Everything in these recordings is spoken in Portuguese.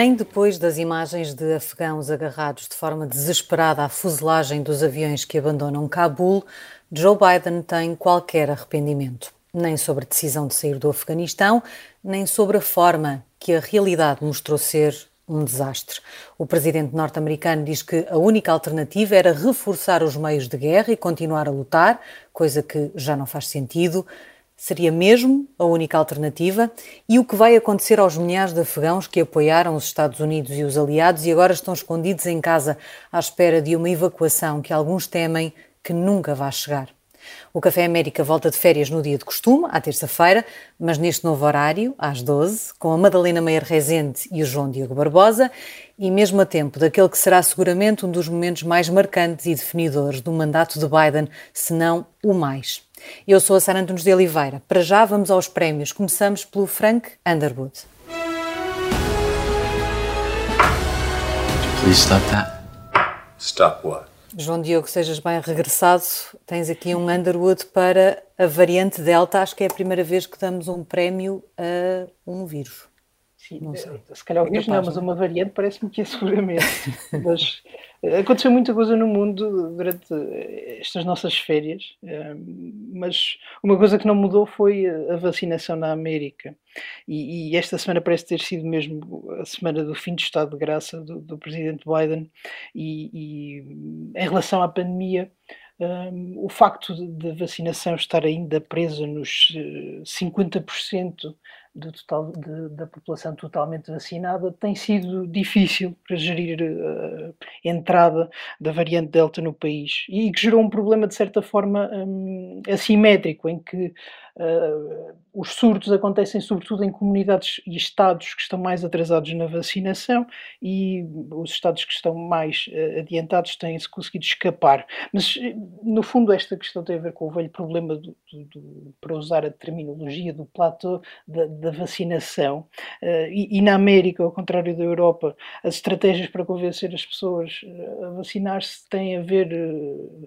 Nem depois das imagens de afegãos agarrados de forma desesperada à fuselagem dos aviões que abandonam Cabul, Joe Biden tem qualquer arrependimento. Nem sobre a decisão de sair do Afeganistão, nem sobre a forma que a realidade mostrou ser um desastre. O presidente norte-americano diz que a única alternativa era reforçar os meios de guerra e continuar a lutar, coisa que já não faz sentido. Seria mesmo a única alternativa? E o que vai acontecer aos milhares de afegãos que apoiaram os Estados Unidos e os aliados e agora estão escondidos em casa à espera de uma evacuação que alguns temem que nunca vá chegar? O Café América volta de férias no dia de costume, à terça-feira, mas neste novo horário, às 12, com a Madalena Meyer Rezende e o João Diogo Barbosa, e mesmo a tempo daquele que será seguramente um dos momentos mais marcantes e definidores do mandato de Biden, se não o mais. Eu sou a Sara Antunes de Oliveira. Para já vamos aos prémios. Começamos pelo Frank Underwood. Please stop that. Stop what? João Diogo, sejas bem regressado. Tens aqui um Underwood para a variante Delta. Acho que é a primeira vez que damos um prémio a um vírus. Sim, não sei. se calhar o vírus não, mas uma variante parece-me que é seguramente. mas Aconteceu muita coisa no mundo durante estas nossas férias, eh, mas uma coisa que não mudou foi a vacinação na América. E, e esta semana parece ter sido mesmo a semana do fim de estado de graça do, do presidente Biden. E, e, em relação à pandemia, um, eh, o facto da vacinação estar ainda presa nos 50% eh, do total, de, da população totalmente vacinada, tem sido difícil para gerir uh, a entrada da variante Delta no país. E que gerou um problema, de certa forma, um, assimétrico, em que Uh, os surtos acontecem sobretudo em comunidades e estados que estão mais atrasados na vacinação e os estados que estão mais uh, adiantados têm-se conseguido escapar. Mas, no fundo, esta questão tem a ver com o velho problema, do, do, do, para usar a terminologia do platô, da, da vacinação. Uh, e, e, na América, ao contrário da Europa, as estratégias para convencer as pessoas a vacinar-se têm a ver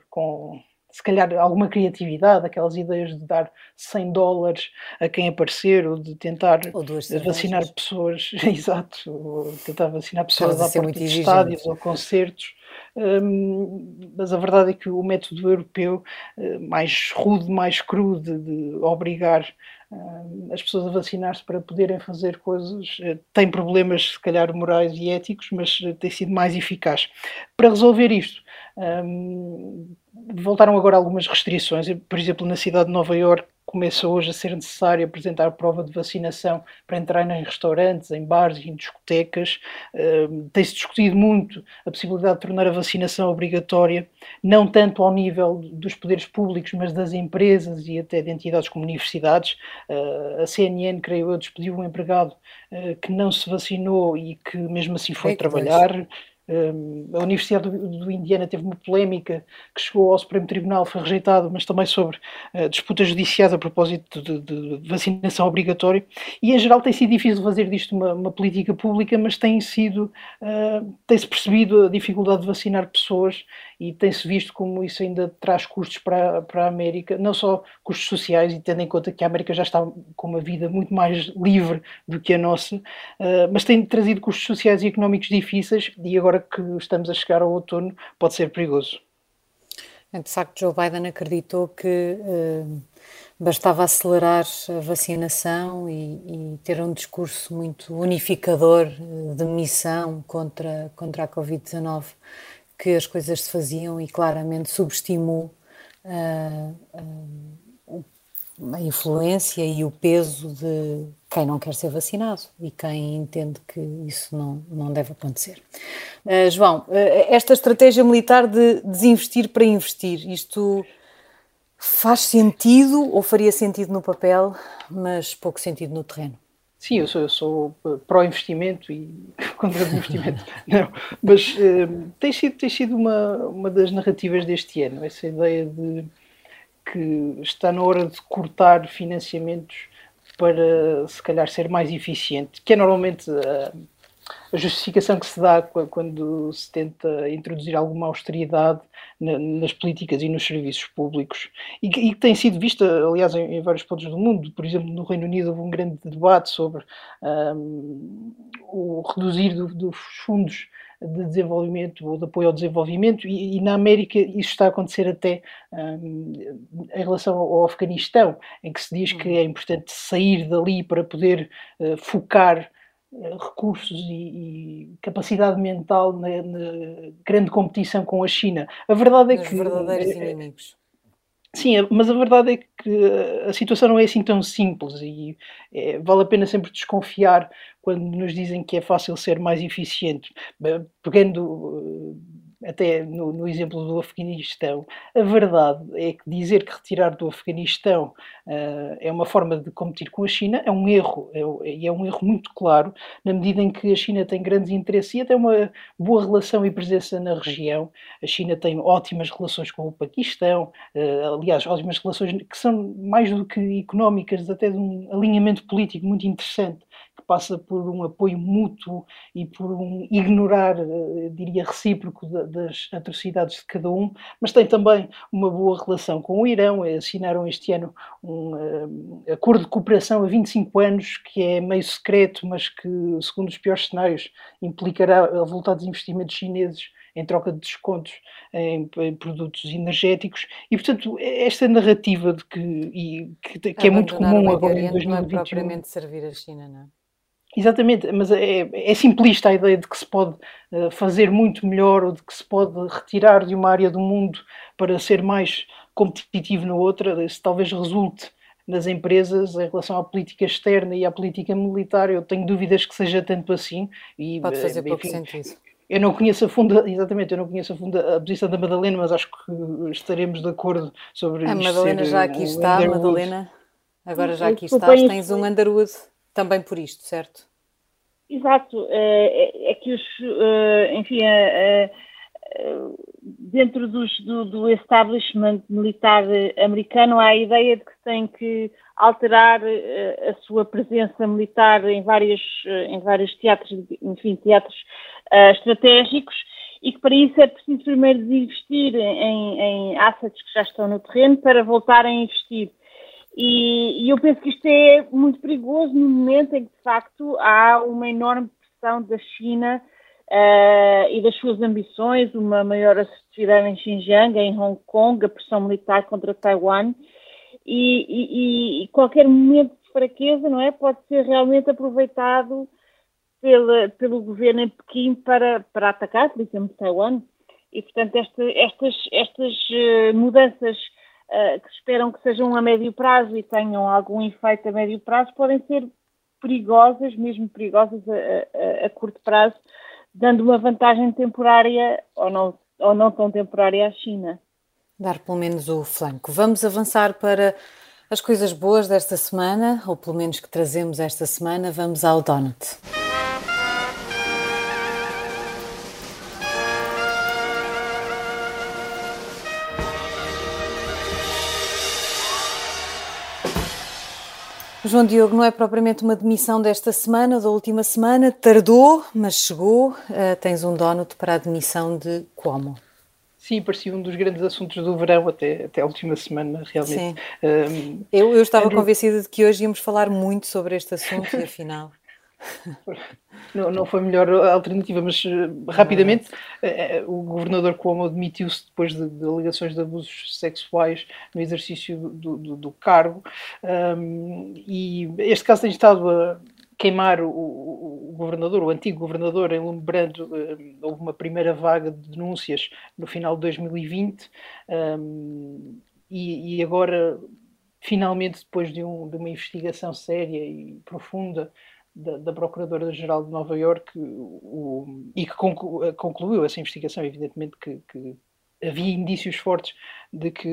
com se calhar alguma criatividade, aquelas ideias de dar 100 dólares a quem aparecer ou de tentar ou vacinar pessoas, exato, ou tentar vacinar pessoas à porta de estádios ou concertos. Um, mas a verdade é que o método europeu, uh, mais rude, mais cru, de, de obrigar uh, as pessoas a vacinar-se para poderem fazer coisas, uh, tem problemas, se calhar, morais e éticos, mas tem sido mais eficaz. Para resolver isto, um, voltaram agora algumas restrições, por exemplo, na cidade de Nova Iorque começa hoje a ser necessário apresentar prova de vacinação para entrar em restaurantes, em bares e em discotecas. Uh, Tem-se discutido muito a possibilidade de tornar a vacinação obrigatória, não tanto ao nível dos poderes públicos, mas das empresas e até de entidades como universidades. Uh, a CNN, creio eu, despediu um empregado uh, que não se vacinou e que mesmo assim foi é trabalhar a Universidade do, Indiana teve uma polémica que chegou ao Supremo Tribunal, foi rejeitado, mas também sobre uh, disputas judiciais a propósito de, de, de, vacinação obrigatória. E em geral tem sido difícil fazer disto uma, uma política pública, mas tem sido, uh, tem-se percebido a dificuldade de vacinar pessoas e tem-se visto como isso ainda traz custos para, para a América, não só custos sociais, e tendo em conta que a América já está com uma vida muito mais livre do que a nossa, uh, mas tem trazido custos sociais e económicos difíceis e agora que estamos a chegar ao outono pode ser perigoso. De facto, Joe Biden acreditou que uh, bastava acelerar a vacinação e, e, ter um discurso muito unificador eh, de missão contra, contra a Covid-19 que as coisas se faziam e claramente subestimou uh, a influência e o peso de quem não quer ser vacinado e quem entende que isso não, não deve acontecer. Uh, João, esta estratégia militar de desinvestir para investir, isto faz sentido ou faria sentido no papel, mas pouco sentido no terreno? Sim, eu sou, eu sou eh, pró-investimento e contra o investimento. Não, mas uh, tem sido, tem sido uma, uma das narrativas deste ano, essa ideia de que está na hora de cortar financiamentos para, se calhar, ser mais eficiente, que é normalmente a, justificação que se dá quando se tenta introduzir alguma austeridade nas políticas e nos serviços públicos e que, tem sido vista, aliás, em, vários pontos do mundo. Por exemplo, no Reino Unido houve um grande debate sobre um, o reduzir do, dos fundos de desenvolvimento ou de apoio ao desenvolvimento e, e na América isso está a acontecer até um, em relação ao Afeganistão, em que se diz que uhum. é importante sair dali para poder uh, focar eh, recursos e, e, capacidade mental na, na, grande competição com a China. A verdade é Os que. verdadeiros é, inimigos. Sim, mas a verdade é que a situação não é assim tão simples e é, vale a pena sempre desconfiar quando nos dizem que é fácil ser mais eficiente. Pegando até no, no, exemplo do Afeganistão, a verdade é que dizer que retirar do Afeganistão uh, é uma forma de competir com a China é um erro, é, e é, é, um erro muito claro, na medida em que a China tem grandes interesses e até uma boa relação e presença na região. A China tem ótimas relações com o Paquistão, uh, aliás, ótimas relações que são mais do que económicas, até de um alinhamento político muito interessante passa por um apoio mútuo e por um ignorar, eh, diria, recíproco das atrocidades de cada um, mas tem também uma boa relação com o Irão. Assinaram este ano um uh, acordo de cooperação a 25 anos, que é meio secreto, mas que, segundo os piores cenários, implicará a volta dos investimentos chineses em troca de descontos em, em, produtos energéticos e portanto esta narrativa de que, e, que, que é muito comum agora em 2021 não é propriamente servir a China, não é? Exatamente, mas é, é, simplista a ideia de que se pode uh, fazer muito melhor ou de que se pode retirar de uma área do mundo para ser mais competitivo na outra. Isso talvez resulte nas empresas em relação à política externa e à política militar. Eu tenho dúvidas que seja tanto assim. E, pode fazer uh, pouco sentido. Eu não conheço a fundo, exatamente, eu não conheço a fundo a posição da Madalena, mas acho que estaremos de acordo sobre A Madalena já aqui está, Madalena. Agora já aqui estás, tens um Underwood também por isto, certo? Exato. É, é que os, eh, enfim, é, dentro dos, do, do, establishment militar americano há a ideia de que tem que alterar a sua presença militar em vários, em vários teatros, enfim, teatros estratégicos e que para isso é preciso primeiro investir em, em assets que já estão no terreno para voltar a investir. E, e, eu penso que isto é muito perigoso no momento em que, de facto, há uma enorme pressão da China uh, e das suas ambições, uma maior assertividade em Xinjiang, em Hong Kong, a pressão militar contra Taiwan. E, e, e, qualquer momento de fraqueza, não é, pode ser realmente aproveitado pela, pelo governo em Pequim para, para atacar, por exemplo, Taiwan. E, portanto, esta, estas, estas uh, mudanças que esperam que sejam a médio prazo e tenham algum efeito a médio prazo, podem ser perigosas, mesmo perigosas a, a, a curto prazo, dando uma vantagem temporária ou não, ou não tão temporária à China. Dar pelo menos o flanco. Vamos avançar para as coisas boas desta semana, ou pelo menos que trazemos esta semana. Vamos ao Donut. João Diogo, não é propriamente uma demissão desta semana, da última semana, tardou, mas chegou. Uh, tens um donut para a demissão de Cuomo. Sim, parecia um dos grandes assuntos do verão até, até a última semana, realmente. Um, ehm, eu, eu estava Andrew... convencida de que hoje íamos falar muito sobre este assunto e afinal. Não, não foi a melhor alternativa, mas uh, rapidamente uh, o governador Cuomo demitiu-se depois de, de, alegações de abusos sexuais no exercício do, do, do cargo. Um, e este caso tem estado a queimar o, o, governador, o antigo governador, em Lume Brando, houve uma primeira vaga de denúncias no final de 2020 um, e, e, agora, finalmente, depois de, um, de uma investigação séria e profunda, da, da Procuradora-Geral de Nova Iorque o, e que conclu, concluiu essa investigação, evidentemente que, que, havia indícios fortes de que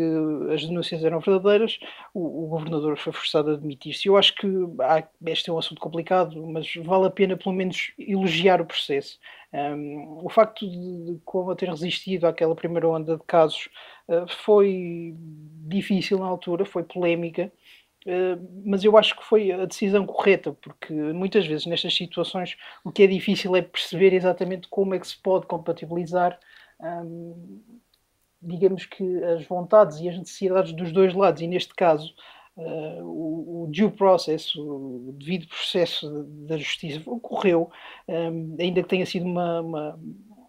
as denúncias eram verdadeiras, o, o governador foi forçado a admitir-se. Eu acho que há, este é um assunto complicado, mas vale a pena pelo menos elogiar o processo. Um, o facto de, de como ter resistido àquela primeira onda de casos uh, foi difícil na altura, foi polémica, mas eu acho que foi a decisão correta, porque muitas vezes nestas situações o que é difícil é perceber exatamente como é que se pode compatibilizar, hum, digamos que, as vontades e as necessidades dos dois lados, e neste caso. Uh, o, o, due process, o devido processo da justiça ocorreu, um, ainda que tenha sido uma, uma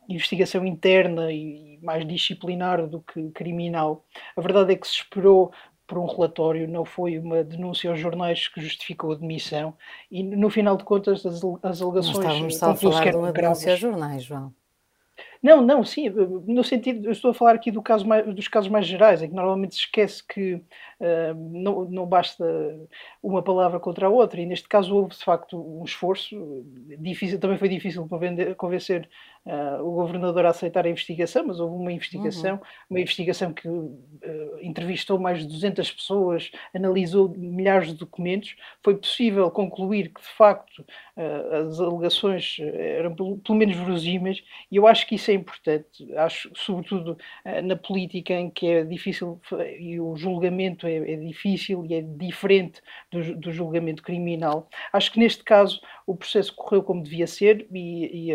investigação interna e mais disciplinar do que criminal. A verdade é que se esperou por um relatório, não foi uma denúncia aos jornais que justificou a demissão e no final de contas as, as alegações... Mas estávamos só a falar de uma denúncia aos jornais, João. Não, não, sim, no sentido, eu estou a falar aqui do caso mais, dos casos mais gerais, em que normalmente se esquece que uh, não, não basta uma palavra contra a outra, e neste caso houve de facto um esforço, difícil, também foi difícil convencer uh, o governador a aceitar a investigação, mas houve uma investigação, uhum. uma investigação que uh, entrevistou mais de 200 pessoas, analisou milhares de documentos, foi possível concluir que de facto uh, as alegações eram pelo, pelo, menos verosímeis, e eu acho que isso é importante, acho sobretudo na política em que é difícil e o julgamento é, é difícil e é diferente do, do, julgamento criminal. Acho que neste caso o processo correu como devia ser e, e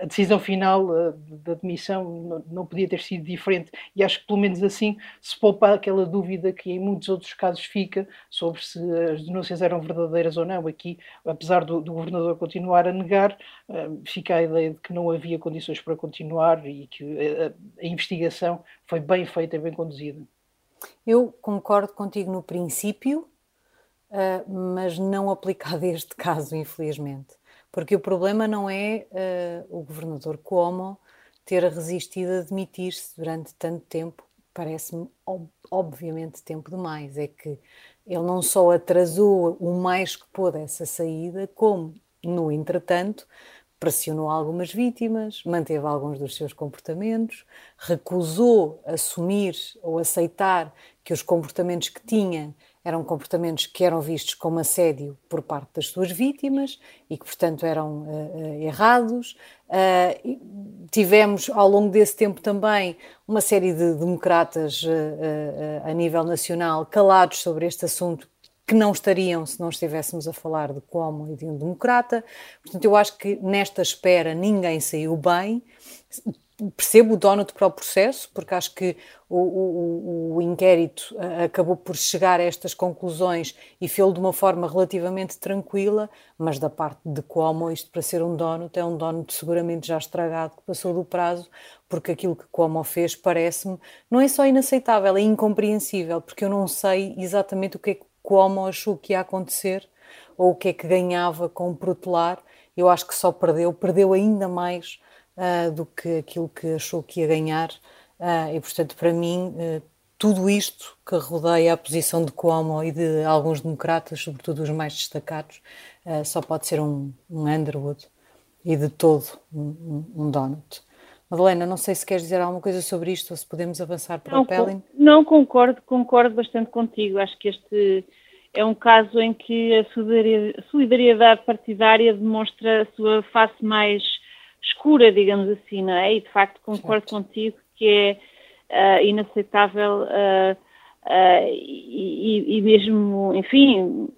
a decisão final uh, da demissão não, não, podia ter sido diferente e acho que pelo menos assim se poupa aquela dúvida que em muitos outros casos fica sobre se as denúncias eram verdadeiras ou não. Aqui, apesar do, do governador continuar a negar, uh, fica a ideia de que não havia condições para continuar e que a, a investigação foi bem feita e bem conduzida. Eu concordo contigo no princípio, uh, mas não aplicado a este caso, infelizmente. Porque o problema não é uh, o governador Cuomo ter resistido a demitir-se durante tanto tempo, parece-me ob obviamente tempo demais. É que ele não só atrasou o mais que pôde essa saída, como, no entretanto, pressionou algumas vítimas, manteve alguns dos seus comportamentos, recusou assumir ou aceitar que os comportamentos que tinha eram comportamentos que eram vistos como assédio por parte das suas vítimas e que, portanto, eram uh, uh, errados. Uh, tivemos, ao longo desse tempo também, uma série de democratas a nível nacional calados sobre este assunto que não estariam se não estivéssemos a falar de como e de um democrata. Portanto, eu acho que nesta espera ninguém saiu bem percebo o Donald para o processo, porque acho que o, o, o inquérito acabou por chegar a estas conclusões e fê-lo de uma forma relativamente tranquila, mas da parte de Cuomo, isto para ser um Donald, é um Donald seguramente já estragado, que passou do prazo, porque aquilo que Cuomo fez parece-me, não é só inaceitável, é incompreensível, porque eu não sei exatamente o que é que Cuomo achou que ia acontecer, ou o que é que ganhava com protelar, eu acho que só perdeu, perdeu ainda mais uh, do que aquilo que achou que ia ganhar. Uh, e, portanto, para mim, uh, tudo isto que rodeia a posição de Cuomo e de alguns democratas, sobretudo os mais destacados, só pode ser um, um Underwood e de todo um, um, Donut. Madalena, não sei se queres dizer alguma coisa sobre isto ou se podemos avançar para não, o Pelling. Não, concordo, concordo bastante contigo. Acho que este é um caso em que a solidariedade partidária demonstra a sua face mais escura, digamos assim, não é? E de facto concordo certo. contigo que é uh, inaceitável uh, uh, e, e, mesmo, enfim,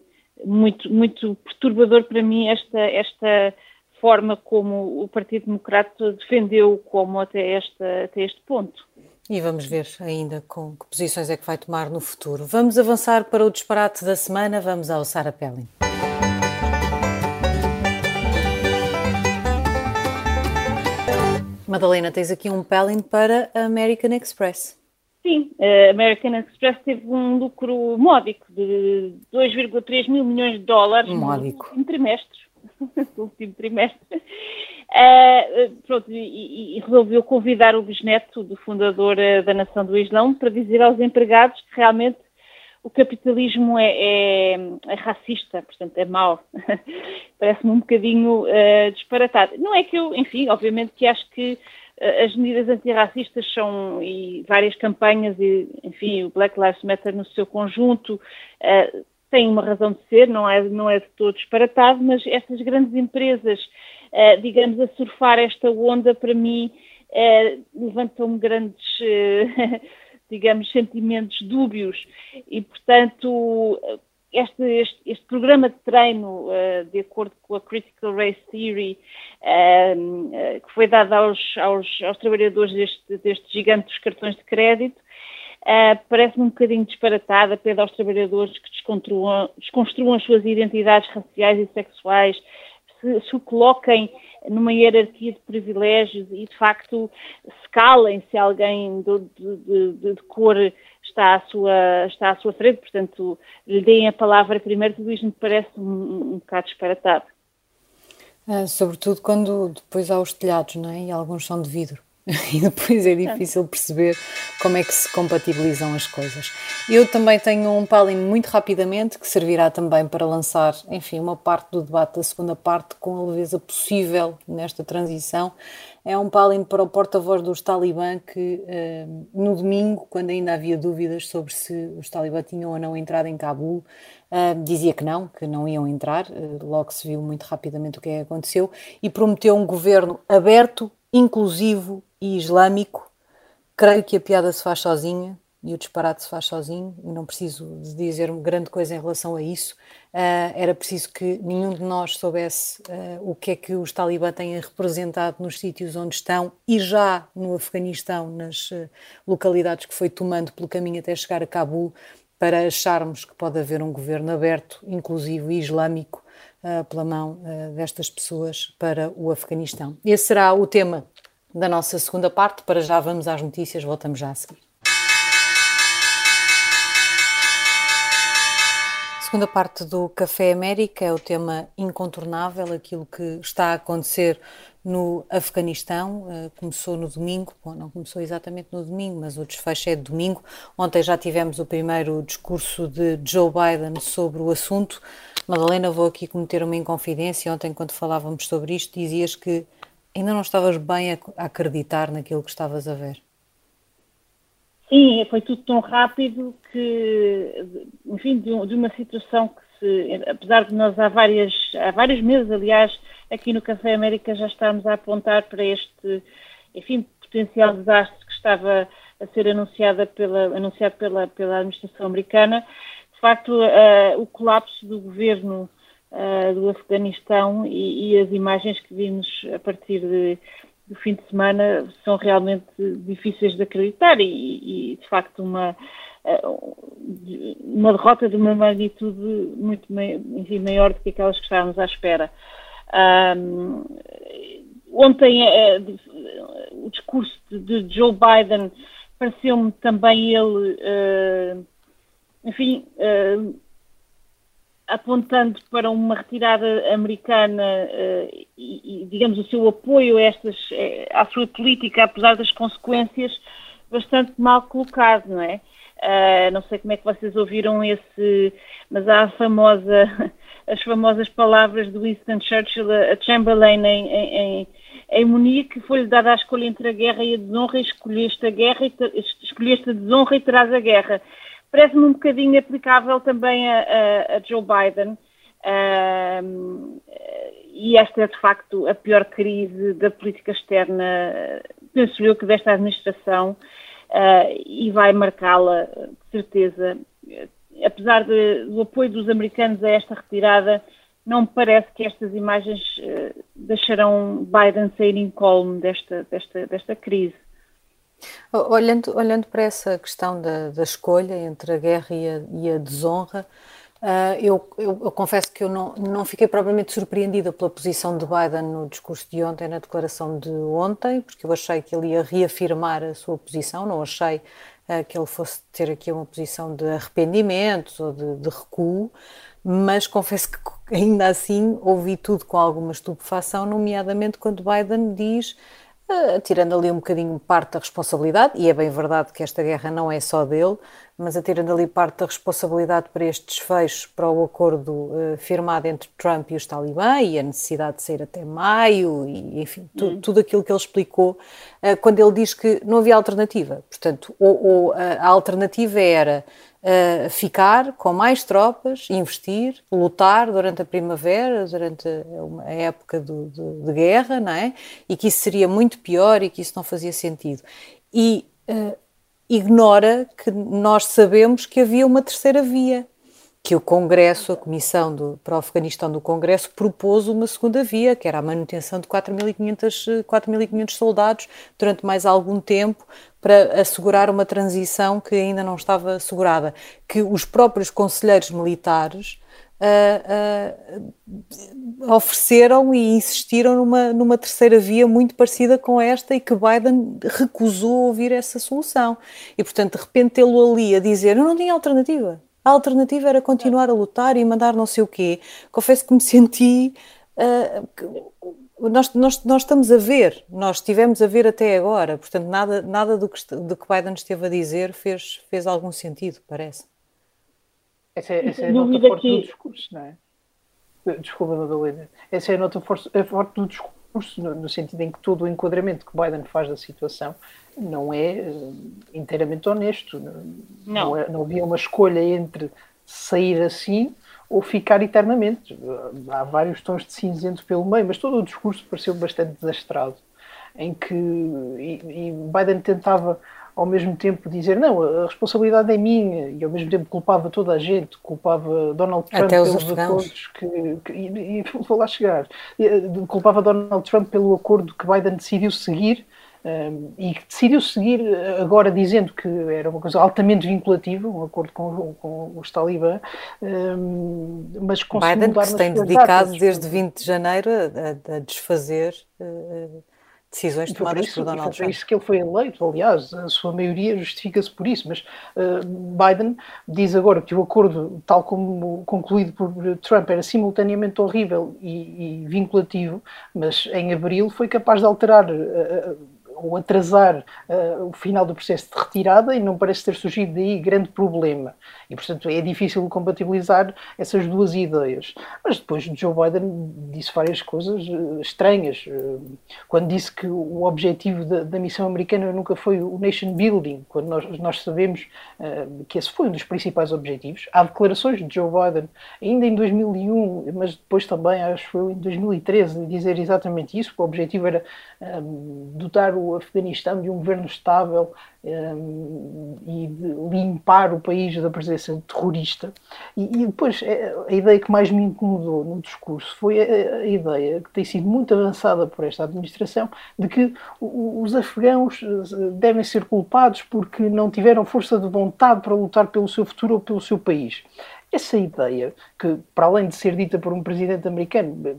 muito, muito perturbador para mim esta, esta forma como o Partido Democrata defendeu como até, esta, até este ponto. E vamos ver ainda com que posições é que vai tomar no futuro. Vamos avançar para o disparate da semana. Vamos ao Sara Pelling. Madalena, tens aqui um pelling para a American Express. Sim, a American Express teve um lucro módico de 2,3 mil milhões de dólares módico. no último trimestre. no último trimestre. Uh, pronto, e, e, resolveu convidar o bisneto do fundador uh, da Nação do Islão para dizer aos empregados que realmente o capitalismo é, é, é racista, portanto é mau. Parece-me um bocadinho uh, disparatado. Não é que eu, enfim, obviamente que acho que uh, as medidas antirracistas são, e várias campanhas, e, enfim, o Black Lives Matter no seu conjunto, uh, têm uma razão de ser, não é, não é de todo disparatado, mas essas grandes empresas, digamos, a surfar esta onda, para mim, levantam-me grandes digamos, sentimentos dúbios. E, portanto, este, este, este, programa de treino, uh, de acordo com a Critical Race Theory, uh, que foi dado aos, aos, aos trabalhadores deste, deste, gigante dos cartões de crédito, parece-me um bocadinho disparatada, pede aos trabalhadores que desconstruam as suas identidades raciais e sexuais, se, se coloquem numa hierarquia de privilégios e, de facto, se calem se alguém de, de, de, cor está à, sua, está à sua frente, portanto, lhe deem a palavra primeiro, tudo isto me parece um, um bocado disparatado. Ah, sobretudo quando depois há os telhados, não é? E alguns são de vidro. e depois é difícil perceber como é que se compatibilizam as coisas. Eu também tenho um palim muito rapidamente que servirá também para lançar, enfim, uma parte do debate da segunda parte com a leveza possível nesta transição. É um palim para o porta-voz dos Talibã que uh, no domingo, quando ainda havia dúvidas sobre se os Talibã tinham ou não entrado em Cabul, uh, dizia que não, que não iam entrar, uh, logo se viu muito rapidamente o que é que aconteceu, e prometeu um governo aberto, inclusivo e islâmico, creio que a piada se faz sozinha e o disparate se faz sozinho, e não preciso de dizer grande coisa em relação a isso. Uh, era preciso que nenhum de nós soubesse uh, o que é que os talibã têm representado nos sítios onde estão e já no Afeganistão, nas uh, localidades que foi tomando pelo caminho até chegar a Cabul, para acharmos que pode haver um governo aberto, inclusivo e islâmico pela mão destas pessoas para o Afeganistão. Esse será o tema da nossa segunda parte. Para já vamos às notícias, voltamos já a seguir. Segunda parte do Café América é o tema incontornável, aquilo que está a acontecer no Afeganistão. Eh, começou no domingo, bom, não começou exatamente no domingo, mas o desfecho é de domingo. Ontem já tivemos o primeiro discurso de Joe Biden sobre o assunto. Madalena, vou aqui cometer uma inconfidência. Ontem, quando falávamos sobre isto, dizias que ainda não estavas bem a, acreditar naquilo que estavas a ver. Sim, foi tudo tão rápido que, enfim, de, uma situação que se, apesar de nós há, várias, há vários meses, aliás, aqui no Café América já estamos a apontar para este, enfim, potencial desastre que estava a ser anunciada pela, anunciado pela, pela administração americana, de facto, uh, o colapso do governo uh, do Afeganistão e, e, as imagens que vimos a partir de, do fim de semana são realmente difíceis de acreditar e, e de facto uma uh, uma derrota de uma magnitude muito enfim, maior do que aquelas que estávamos à espera. Um, ontem uh, o discurso de, de Joe Biden pareceu-me também ele, uh, enfim, uh, apontando para uma retirada americana e, e, digamos, o seu apoio a estas, à sua política, apesar das consequências, bastante mal colocado, não é? Uh, não sei como é que vocês ouviram esse, mas há a famosa, as famosas palavras do Winston Churchill a Chamberlain em, em, em, Munique, foi-lhe dada a escolha entre a guerra e a desonra, e escolheste a guerra, e escolheste a desonra e terás a guerra parece-me um bocadinho aplicável também a, a, a Joe Biden. Uh, e esta é de facto a pior crise da política externa, penso eu, que desta administração uh, e vai marcá-la, de certeza. Apesar de, do apoio dos americanos a esta retirada, não me parece que estas imagens uh, deixarão Biden sair incólume desta, desta, desta crise. Olhando, olhando para essa questão da, da escolha entre a guerra e a, e a desonra, uh, eu, eu, eu, confesso que eu não, não fiquei propriamente surpreendida pela posição de Biden no discurso de ontem, na declaração de ontem, porque eu achei que ele ia reafirmar a sua posição, não achei uh, que ele fosse ter aqui uma posição de arrependimentos ou de, de recuo, mas confesso que ainda assim ouvi tudo com alguma estupefação, nomeadamente quando Biden diz uh, tirando ali um bocadinho parte da responsabilidade, e é bem verdade que esta guerra não é só dele, mas atirando ali parte da responsabilidade para este desfecho, para o acordo uh, firmado entre Trump e os talibã e a necessidade de sair até maio, e enfim, tu, hum. tudo aquilo que ele explicou, uh, quando ele diz que não havia alternativa. Portanto, ou, ou a alternativa era uh, ficar com mais tropas, investir, lutar durante a primavera, durante a época do, do, de guerra, não é? E que isso seria muito pior e que isso não fazia sentido. E, uh, ignora que nós sabemos que havia uma terceira via, que o Congresso, a Comissão do, para o Afeganistão do Congresso, propôs uma segunda via, que era a manutenção de 4.500 soldados durante mais algum tempo, para assegurar uma transição que ainda não estava assegurada, que os próprios conselheiros militares uh, ofereceram e insistiram numa, numa terceira via muito parecida com esta e que Biden recusou ouvir essa solução. E, portanto, de repente tê-lo ali a dizer, eu não tinha alternativa, a alternativa era continuar a lutar e mandar não sei o quê. Confesso que me senti... Uh, nós, nós, nós, estamos a ver, nós estivemos a ver até agora, portanto, nada, nada do, que, do que Biden esteve a dizer fez, fez algum sentido, parece. Essa é, essa é a nota forte que... do discurso, não é? Desculpa, Madalena. Essa é a nota forte, forte do discurso, no, no, sentido em que todo o enquadramento que Biden faz da situação não é uh, inteiramente honesto. Não, não. é, não havia uma escolha entre sair assim ou ficar eternamente. Há vários tons de cinzento pelo meio, mas todo o discurso pareceu bastante desastrado, em que e, e Biden tentava ao mesmo tempo dizer não, a responsabilidade é minha, e ao mesmo tempo culpava toda a gente, culpava Donald Trump Até pelos acordos que, que e, e, vou lá chegar, eh, culpava Donald Trump pelo acordo que Biden decidiu seguir um, e que decidiu seguir agora dizendo que era uma coisa altamente vinculativa, um acordo com, com os talibã, um, mas conseguiu Biden que se tem dedicado datas. desde 20 de janeiro a, a desfazer uh, decisões tomadas isso, por Donald Trump. É isso que ele foi eleito, aliás, a sua maioria justifica-se por isso, mas uh, Biden diz agora que o acordo, tal como concluído por Trump, era simultaneamente horrível e, e vinculativo, mas em abril foi capaz de alterar uh, ou atrasar uh, o final do processo de retirada e não parece ter surgido daí grande problema. E, portanto, é difícil compatibilizar essas duas ideias. Mas depois Joe Biden disse várias coisas uh, estranhas. Uh, quando disse que o objetivo da, da, missão americana nunca foi o nation building, quando nós, nós sabemos que esse foi um dos principais objetivos. Há declarações de Joe Biden, ainda em 2001, mas depois também, acho eu, em 2013, dizer exatamente isso. O objetivo era dotar o Afeganistão de um governo estável um, e de limpar o país da presença terrorista. E, e, depois, é, a ideia que mais me incomodou no discurso foi a, a, ideia que tem sido muito avançada por esta administração de que os afegãos eh, devem ser culpados porque não tiveram força de vontade para lutar pelo seu futuro ou pelo seu país. Essa ideia, que para além de ser dita por um presidente americano,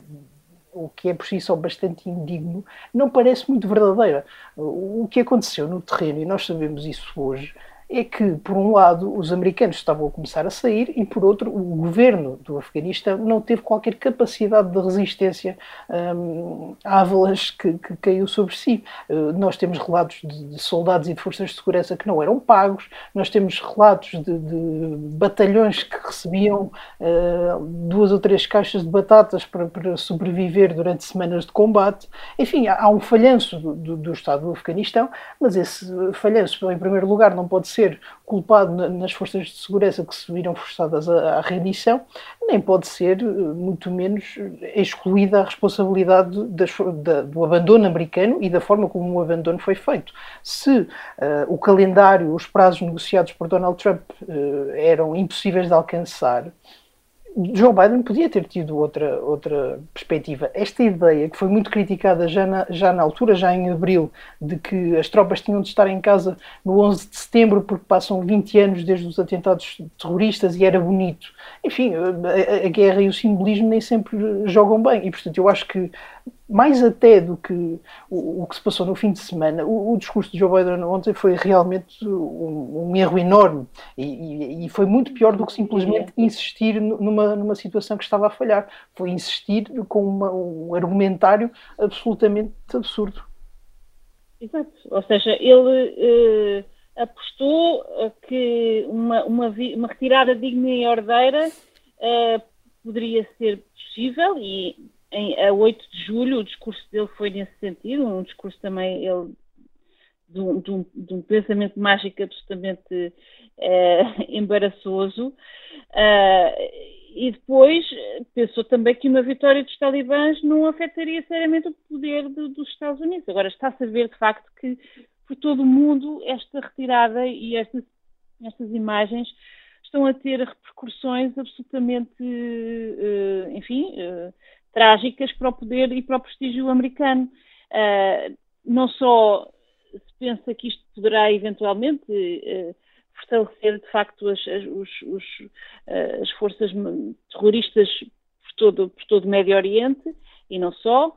o que é por si só bastante indigno, não parece muito verdadeira. O que aconteceu no terreno, e nós sabemos isso hoje, é que, por um lado, os americanos estavam a começar a sair e, por outro, o governo do Afeganistão não teve qualquer capacidade de resistência um, à avalanche que, que, caiu sobre si. Uh, nós temos relatos de, de, soldados e de forças de segurança que não eram pagos, nós temos relatos de, de batalhões que recebiam uh, duas ou três caixas de batatas para, para, sobreviver durante semanas de combate. Enfim, há, há um falhanço do, do, do Estado do Afeganistão, mas esse falhanço, em primeiro lugar, não pode ser culpado nas forças de segurança que se viram forçadas à, rendição, nem pode ser, eh, muito menos, excluída a responsabilidade das, da, do abandono americano e da forma como o abandono foi feito. Se uh, o calendário, os prazos negociados por Donald Trump uh, eram impossíveis de alcançar, Joe Biden podia ter tido outra, outra perspectiva. Esta ideia, que foi muito criticada já na, já na altura, já em abril, de que as tropas tinham de estar em casa no 11 de setembro porque passam 20 anos desde os atentados terroristas e era bonito. Enfim, a, a guerra e o simbolismo nem sempre jogam bem. E, portanto, eu acho que mais até do que o, o, que se passou no fim de semana, o, o, discurso de Joe Biden ontem foi realmente um, um erro enorme e, e, e, foi muito pior do que simplesmente insistir numa, numa situação que estava a falhar. Foi insistir com uma, um argumentário absolutamente absurdo. Exato. Ou seja, ele eh, apostou que uma, uma, uma, retirada digna e ordeira eh, poderia ser possível e em, a 8 de julho, o discurso dele foi nesse sentido, um discurso também ele, de, um, de, um, de um pensamento mágico absolutamente eh, embaraçoso. Uh, e depois pensou também que uma vitória dos talibãs não afetaria seriamente o poder de, dos Estados Unidos. Agora está-se a ver de facto que, por todo o mundo esta retirada e estas, estas imagens estão a ter repercussões absolutamente, uh, enfim, trágicas para o poder e para o prestígio americano. Uh, não só se pensa que isto poderá eventualmente fortalecer de facto as, as, os, os, as forças terroristas por todo, por todo o Médio Oriente e não só,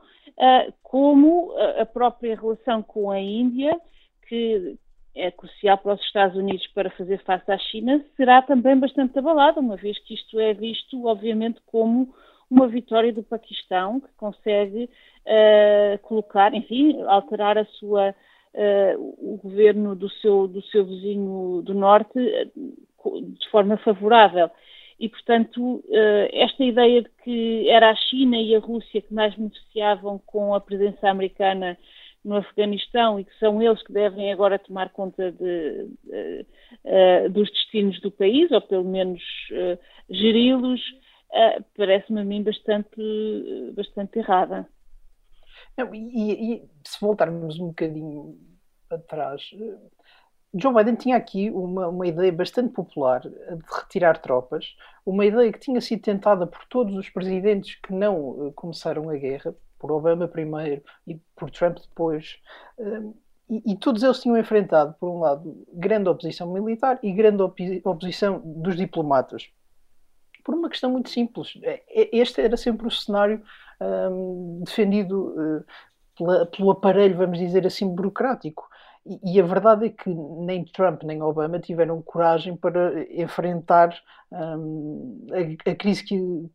como a própria relação com a Índia, que é crucial para os Estados Unidos para fazer face à China, será também bastante abalada, uma vez que isto é visto, obviamente, como uma vitória do Paquistão, que consegue uh, colocar, enfim, alterar a sua, uh, o governo do seu, do seu vizinho do Norte uh, de forma favorável. E, portanto, esta ideia de que era a China e a Rússia que mais beneficiavam com a presença americana no Afeganistão e que são eles que devem agora tomar conta de, de, uh, dos destinos do país, ou pelo menos uh, geri-los, uh, parece-me a mim bastante, bastante errada. Não, e, e, se voltarmos um bocadinho atrás, Joe Biden tinha aqui uma, uma ideia bastante popular de retirar tropas, uma ideia que tinha sido tentada por todos os presidentes que não começaram a guerra, por Obama primeiro e por Trump depois. E, e, todos eles tinham enfrentado, por um lado, grande oposição militar e grande oposição dos diplomatas. Por uma questão muito simples. É, é, este era sempre o cenário um, defendido uh, pela, pelo aparelho, vamos dizer assim, burocrático. E, e, a verdade é que nem Trump nem Obama tiveram coragem para enfrentar um, a, a, crise que,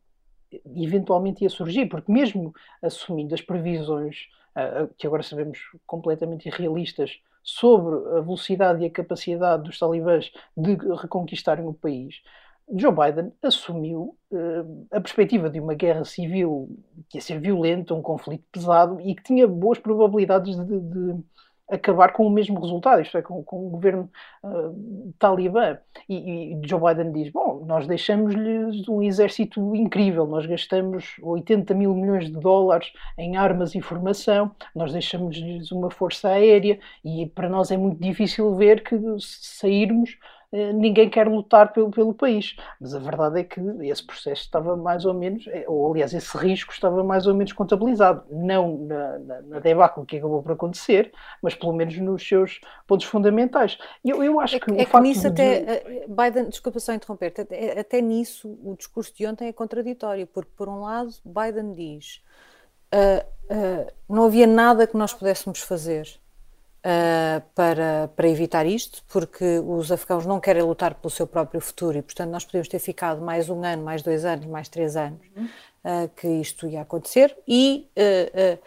eventualmente ia surgir, porque mesmo assumindo as previsões uh, que agora sabemos completamente irrealistas sobre a velocidade e a capacidade dos talibãs de reconquistarem o país, Joe Biden assumiu uh, a perspectiva de uma guerra civil que ia ser violenta, um conflito pesado e que tinha boas probabilidades de, de acabar com o mesmo resultado, isto é, com, com o governo uh, talibã. E, e, Joe Biden diz: Bom, nós deixamos-lhes um exército incrível, nós gastamos 80 mil milhões de dólares em armas e formação, nós deixamos-lhes uma força aérea, e para nós é muito difícil ver que sairmos ninguém quer lutar pelo, pelo país. Mas a verdade é que esse processo estava mais ou menos, eh, ou aliás, esse risco estava mais ou menos contabilizado. Não na, na, na debacle que acabou por acontecer, mas pelo menos nos seus pontos fundamentais. Eu, eu acho é que. É, é que nisso de... até. Eh, Biden, desculpa só interromper, até, até nisso o discurso de ontem é contraditório, porque por um lado Biden diz. Uh, uh, não havia nada que nós pudéssemos fazer Uh, para, para evitar isto, porque os afegãos não querem lutar pelo seu próprio futuro e, portanto, nós podíamos ter ficado mais um ano, mais dois anos, mais três anos uh, que isto ia acontecer e uh,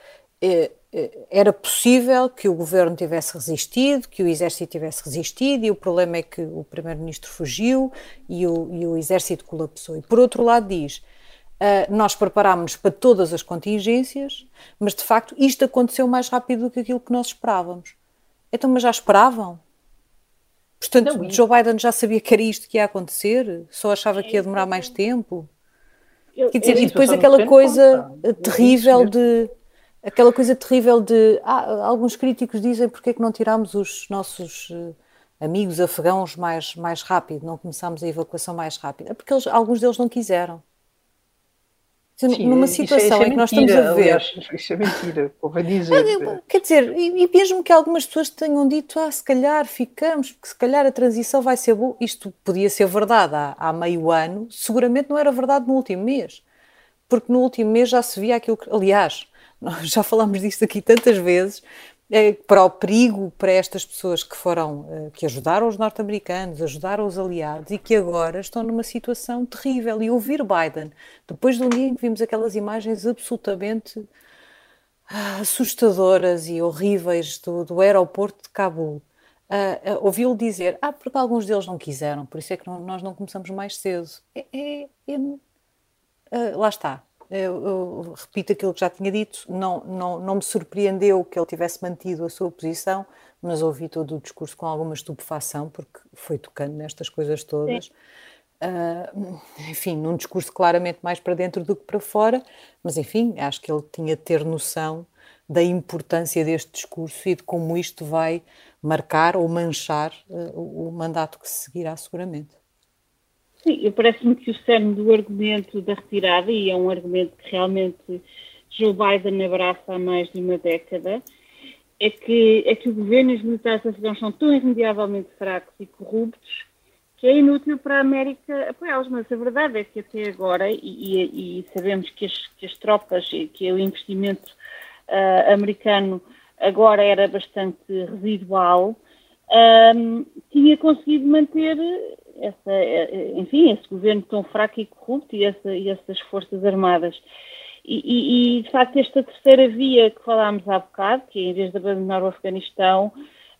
era possível que o governo tivesse resistido, que o exército tivesse resistido e o problema é que o primeiro-ministro fugiu e o, e o exército colapsou. E, por outro lado, diz Uh, nós preparámos-nos para todas as contingências, mas de facto isto aconteceu mais rápido do que aquilo que nós esperávamos. Então, mas já esperavam? Portanto, não, Joe Biden já sabia que era isto que ia acontecer? Só achava que ia demorar mais tempo? Eu, Quer dizer, e depois aquela coisa terrível de aquela coisa terrível de ah, alguns críticos dizem porque é que não tirámos os nossos uh, amigos afegãos mais, mais rápido, não começámos a evacuação mais rápida, porque eles, alguns deles não quiseram. Sim, numa situação isso é, isso é em que nós estamos a ver. Aliás, isso é mentira, ouvi dizer. Quer dizer, e, mesmo que algumas pessoas tenham dito, ah, se calhar ficamos, porque se calhar a transição vai ser boa, isto podia ser verdade há, há meio ano, seguramente não era verdade no último mês. Porque no último mês já se via aquilo que. Aliás, nós já falámos disto aqui tantas vezes, é, para o perigo para estas pessoas que foram, eh, que ajudaram os norte-americanos, ajudaram os aliados e que agora estão numa situação terrível. E ouvir Biden, depois de um dia em que vimos aquelas imagens absolutamente ah, assustadoras e horríveis do, do aeroporto de Cabul, uh, uh, ouvi-lo dizer: Ah, porque alguns deles não quiseram, por isso é que não, nós não começamos mais cedo. É, é, é uh, lá está eu, eu, repito aquilo que já tinha dito, não, não, não me surpreendeu que ele tivesse mantido a sua posição, mas ouvi todo o discurso com alguma estupefação, porque foi tocando nestas coisas todas. Uh, enfim, num discurso claramente mais para dentro do que para fora, mas enfim, acho que ele tinha de ter noção da importância deste discurso e de como isto vai marcar ou manchar uh, o mandato que se seguirá seguramente. Sim, parece-me que o cerne do argumento da retirada, e é um argumento que realmente Joe Biden abraça há mais de uma década, é que, é que o governo e os militares afegãos são tão irremediavelmente fracos e corruptos que é inútil para a América apoiá-los. Mas a verdade é que até agora, e, e, sabemos que as, que as, tropas e que o investimento uh, americano agora era bastante residual, um, tinha conseguido manter essa, enfim, esse governo tão fraco e corrupto e, essa, e essas forças armadas. E, e, de facto, esta terceira via que falámos há bocado, que é, em vez de abandonar o Afeganistão,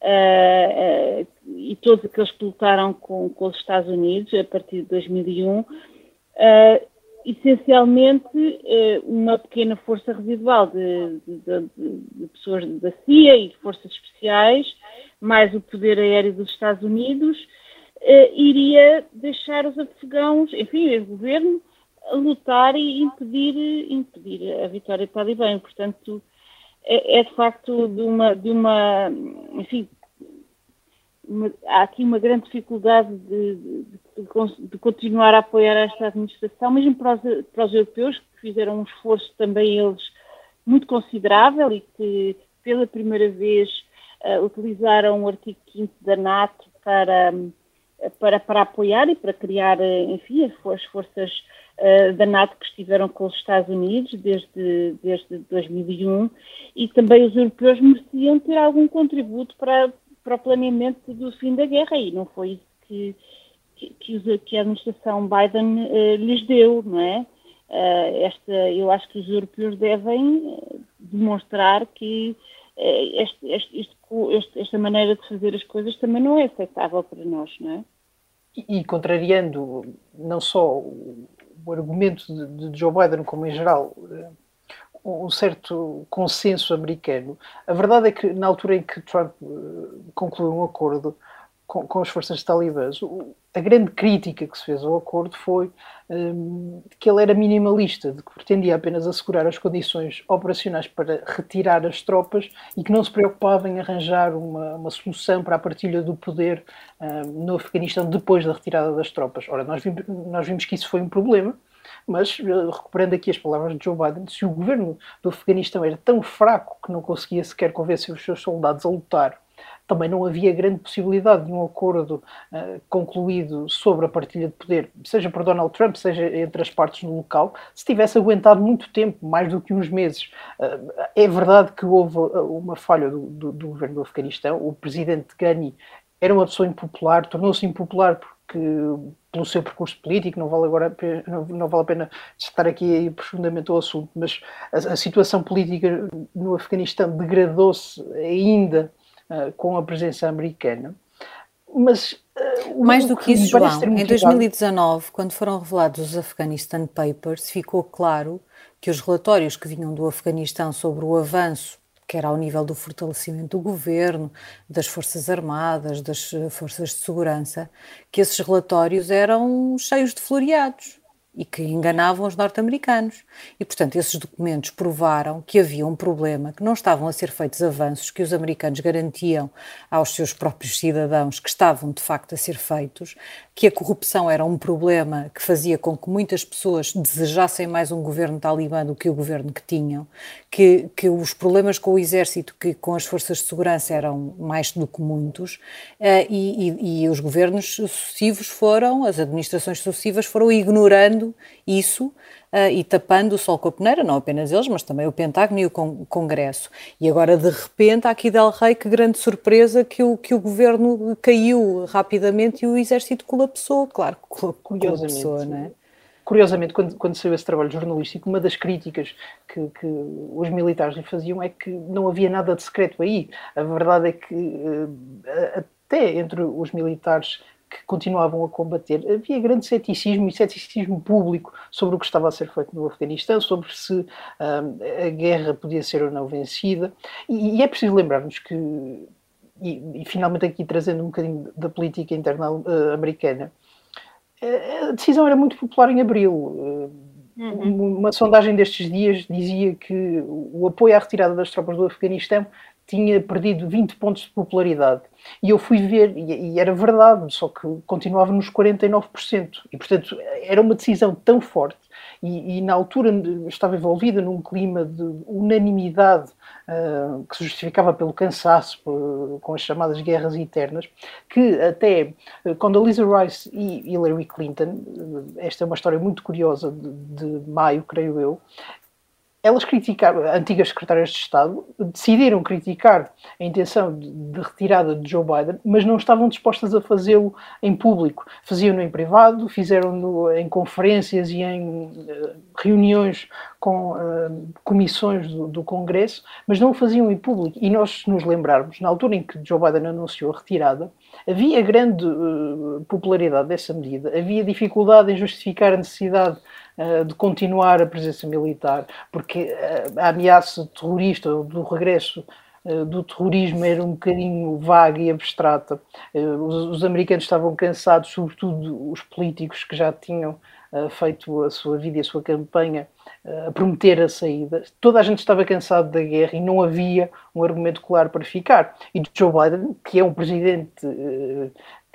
uh, uh, e todos aqueles que lutaram com, com, os Estados Unidos a partir de 2001, uh, essencialmente uma pequena força residual de, de, de, de, pessoas da CIA e de forças especiais, mais o poder aéreo dos Estados Unidos, iria deixar os afegãos, enfim, o governo, lutar e impedir, impedir a vitória talibã. Portanto, é, é, de facto de uma, de uma enfim, uma, há aqui uma grande dificuldade de, de, de, continuar a apoiar esta administração, mesmo para os, para os europeus, que fizeram um esforço também eles muito considerável e que pela primeira vez uh, utilizaram o artigo 5 da NATO para, para, para apoiar e para criar, enfim, as forças da NATO que estiveram com os Estados Unidos desde, desde 2001 e também os europeus mereciam ter algum contributo para, para o planeamento do fim da guerra e não foi isso que, que, que a administração Biden lhes deu, não é? Uh, esta, eu acho que os europeus devem demonstrar que este, este, este, esta maneira de fazer as coisas também não é aceitável para nós, não é? E, e contrariando não só o argumento de, de Joe Biden, como em geral, eh, um certo consenso americano. A verdade é que, na altura em que Trump eh, concluiu um acordo com, com as forças talibãs, a grande crítica que se fez ao acordo foi um, que ele era minimalista, de que pretendia apenas assegurar as condições operacionais para retirar as tropas e que não se preocupava em arranjar uma, uma solução para a partilha do poder um, no Afeganistão depois da retirada das tropas. Ora, nós vimos, nós vimos que isso foi um problema, mas, eh, recuperando aqui as palavras de Joe Biden, se o governo do Afeganistão era tão fraco que não conseguia sequer convencer os seus soldados a lutar também não havia grande possibilidade de um acordo uh, concluído sobre a partilha de poder, seja por Donald Trump, seja entre as partes no local, se tivesse aguentado muito tempo, mais do que uns meses. Uh, é verdade que houve eh, uma falha do, do, do, governo do Afeganistão. O presidente Ghani era uma pessoa impopular, tornou-se impopular porque pelo seu percurso político, não vale agora não, não vale a pena estar aqui profundamente ao assunto, mas a, a situação política no Afeganistão degradou-se ainda uh, com a presença americana. Mas uh, mais do que isso, João, em 2019, quando foram revelados os Afghanistan Papers, ficou claro que os relatórios que vinham do Afeganistão sobre o avanço, quer ao nível do fortalecimento do governo, das Forças Armadas, das eh, Forças de Segurança, que esses relatórios eram cheios de floreados e que enganavam os norte-americanos. E, portanto, esses documentos provaram que havia um problema, que não estavam a ser feitos avanços que os americanos garantiam aos seus próprios cidadãos que estavam de facto a ser feitos, que a corrupção era um problema que fazia com que muitas pessoas desejassem mais um governo talibã do que o governo que tinham, que, que os problemas com o exército, que com as forças de segurança eram mais do que muitos, uh, e, e, e os governos sucessivos foram, as administrações sucessivas foram ignorando isso uh, e tapando o sol com a peneira, não apenas eles, mas também o Pentágono e o Congresso. E agora, de repente, há aqui Del Rey, que grande surpresa que o, que o governo caiu rapidamente e o exército colapsou. Claro, colapsou, não é? Curiosamente, quando, quando saiu esse trabalho jornalístico, uma das críticas que, que, os militares lhe faziam é que não havia nada de secreto aí. A verdade é que, eh, até entre os militares que continuavam a combater. Havia grande ceticismo e ceticismo público sobre o que estava a ser feito no Afeganistão, sobre se um, a guerra podia ser ou não vencida. E, e é preciso lembrar-nos que, e, e, finalmente aqui trazendo um bocadinho da política interna uh, americana, a decisão era muito popular em abril. Uh, uhum. uma sondagem destes dias dizia que o apoio à retirada das tropas do Afeganistão tinha perdido 20 pontos de popularidade. E eu fui ver, e, era verdade, só que continuava nos 49%. E, portanto, era uma decisão tão forte e, e, na altura estava envolvida num clima de unanimidade uh, que se justificava pelo cansaço, por, com as chamadas guerras eternas, que até uh, quando a Lisa Rice e Hillary Clinton, uh, esta é uma história muito curiosa de, de maio, creio eu, elas criticaram, antigas secretárias de Estado, decidiram criticar a intenção de, de retirada de Joe Biden, mas não estavam dispostas a fazê-lo em público. Faziam-no em privado, fizeram-no em conferências e em uh, reuniões com uh, comissões do, do, Congresso, mas não o faziam em público. E nós, se nos lembrarmos, na altura em que Joe Biden anunciou a retirada, havia grande uh, popularidade dessa medida, havia dificuldade em justificar a necessidade de continuar a presença militar, porque eh, a ameaça terrorista, do regresso eh, do terrorismo era um bocadinho vaga e abstrata. Os, americanos estavam cansados, sobretudo os políticos que já tinham feito a sua vida e a sua campanha a prometer a saída. Toda a gente estava cansado da guerra e não havia um argumento claro para ficar. E Joe Biden, que é um presidente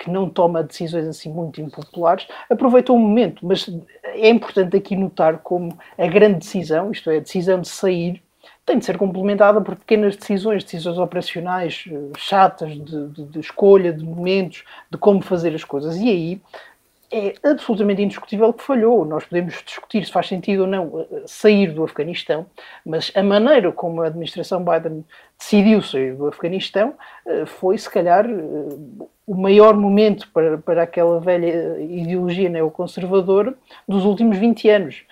que não toma decisões assim muito impopulares, aproveitou o momento, mas é importante aqui notar como a grande decisão, isto é, a decisão de sair, tem de ser complementada por pequenas decisões, decisões operacionais eh, chatas, de, de, de escolha, de momentos, de como fazer as coisas. E aí é absolutamente indiscutível que falhou. Nós podemos discutir se faz sentido ou não eh, sair do Afeganistão, mas a maneira como a administração Biden decidiu sair do Afeganistão eh, foi, se calhar, o maior momento para, para aquela velha ideologia neoconservadora dos últimos 20 anos.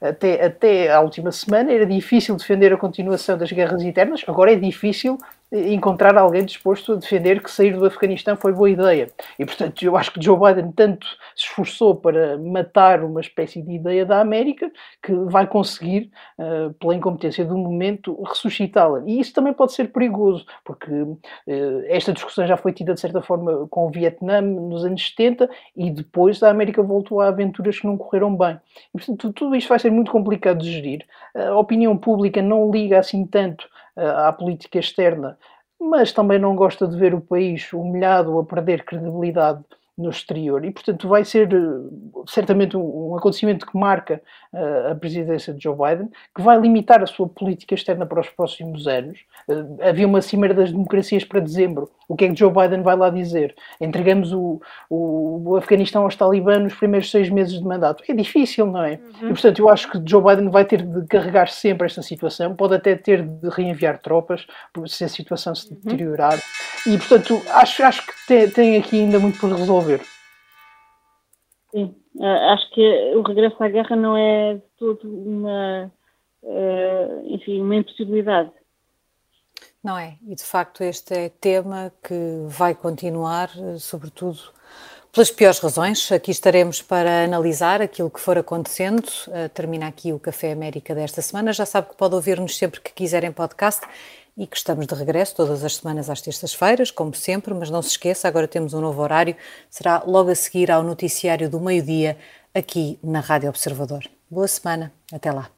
Até, até à última semana era difícil defender a continuação das guerras internas, agora é difícil encontrar alguém disposto a defender que sair do Afeganistão foi boa ideia. E, portanto, eu acho que Joe Biden tanto se esforçou para matar uma espécie de ideia da América que vai conseguir, uh, pela incompetência do momento, ressuscitá-la. E isso também pode ser perigoso, porque uh, esta discussão já foi tida, de certa forma, com o Vietnã nos anos 70 e depois a América voltou a aventuras que não correram bem. E, portanto, tudo isto vai ser muito complicado de gerir. A opinião pública não liga assim tanto à política externa, mas também não gosta de ver o país humilhado a perder credibilidade no exterior. E, portanto, vai ser eh, certamente um, acontecimento que marca uh, a presidência de Joe Biden, que vai limitar a sua política externa para os próximos anos. Havia uma cimeira das democracias para dezembro. O que é que Joe Biden vai lá dizer? Entregamos o, o, o Afeganistão aos talibãs nos primeiros seis meses de mandato. É difícil, não é? Uhum. E, portanto, eu acho que Joe Biden vai ter de carregar sempre esta situação, pode até ter de reenviar tropas se a situação se uhum. deteriorar. Uhum. E, portanto, acho, acho que tem, tem aqui ainda muito por resolver. Sim, acho que o regresso à guerra não é de todo uma, uh, enfim, uma impossibilidade. Não é, e de facto este é tema que vai continuar, sobretudo pelas piores razões. Aqui estaremos para analisar aquilo que for acontecendo. Uh, termina aqui o Café América desta semana. Já sabe que pode ouvir-nos sempre que quiser em podcast e que estamos de regresso todas as semanas às terças-feiras, como sempre, mas não se esqueça, agora temos um novo horário, será logo a seguir ao noticiário do meio-dia, aqui na Rádio Observador. Boa semana, até lá.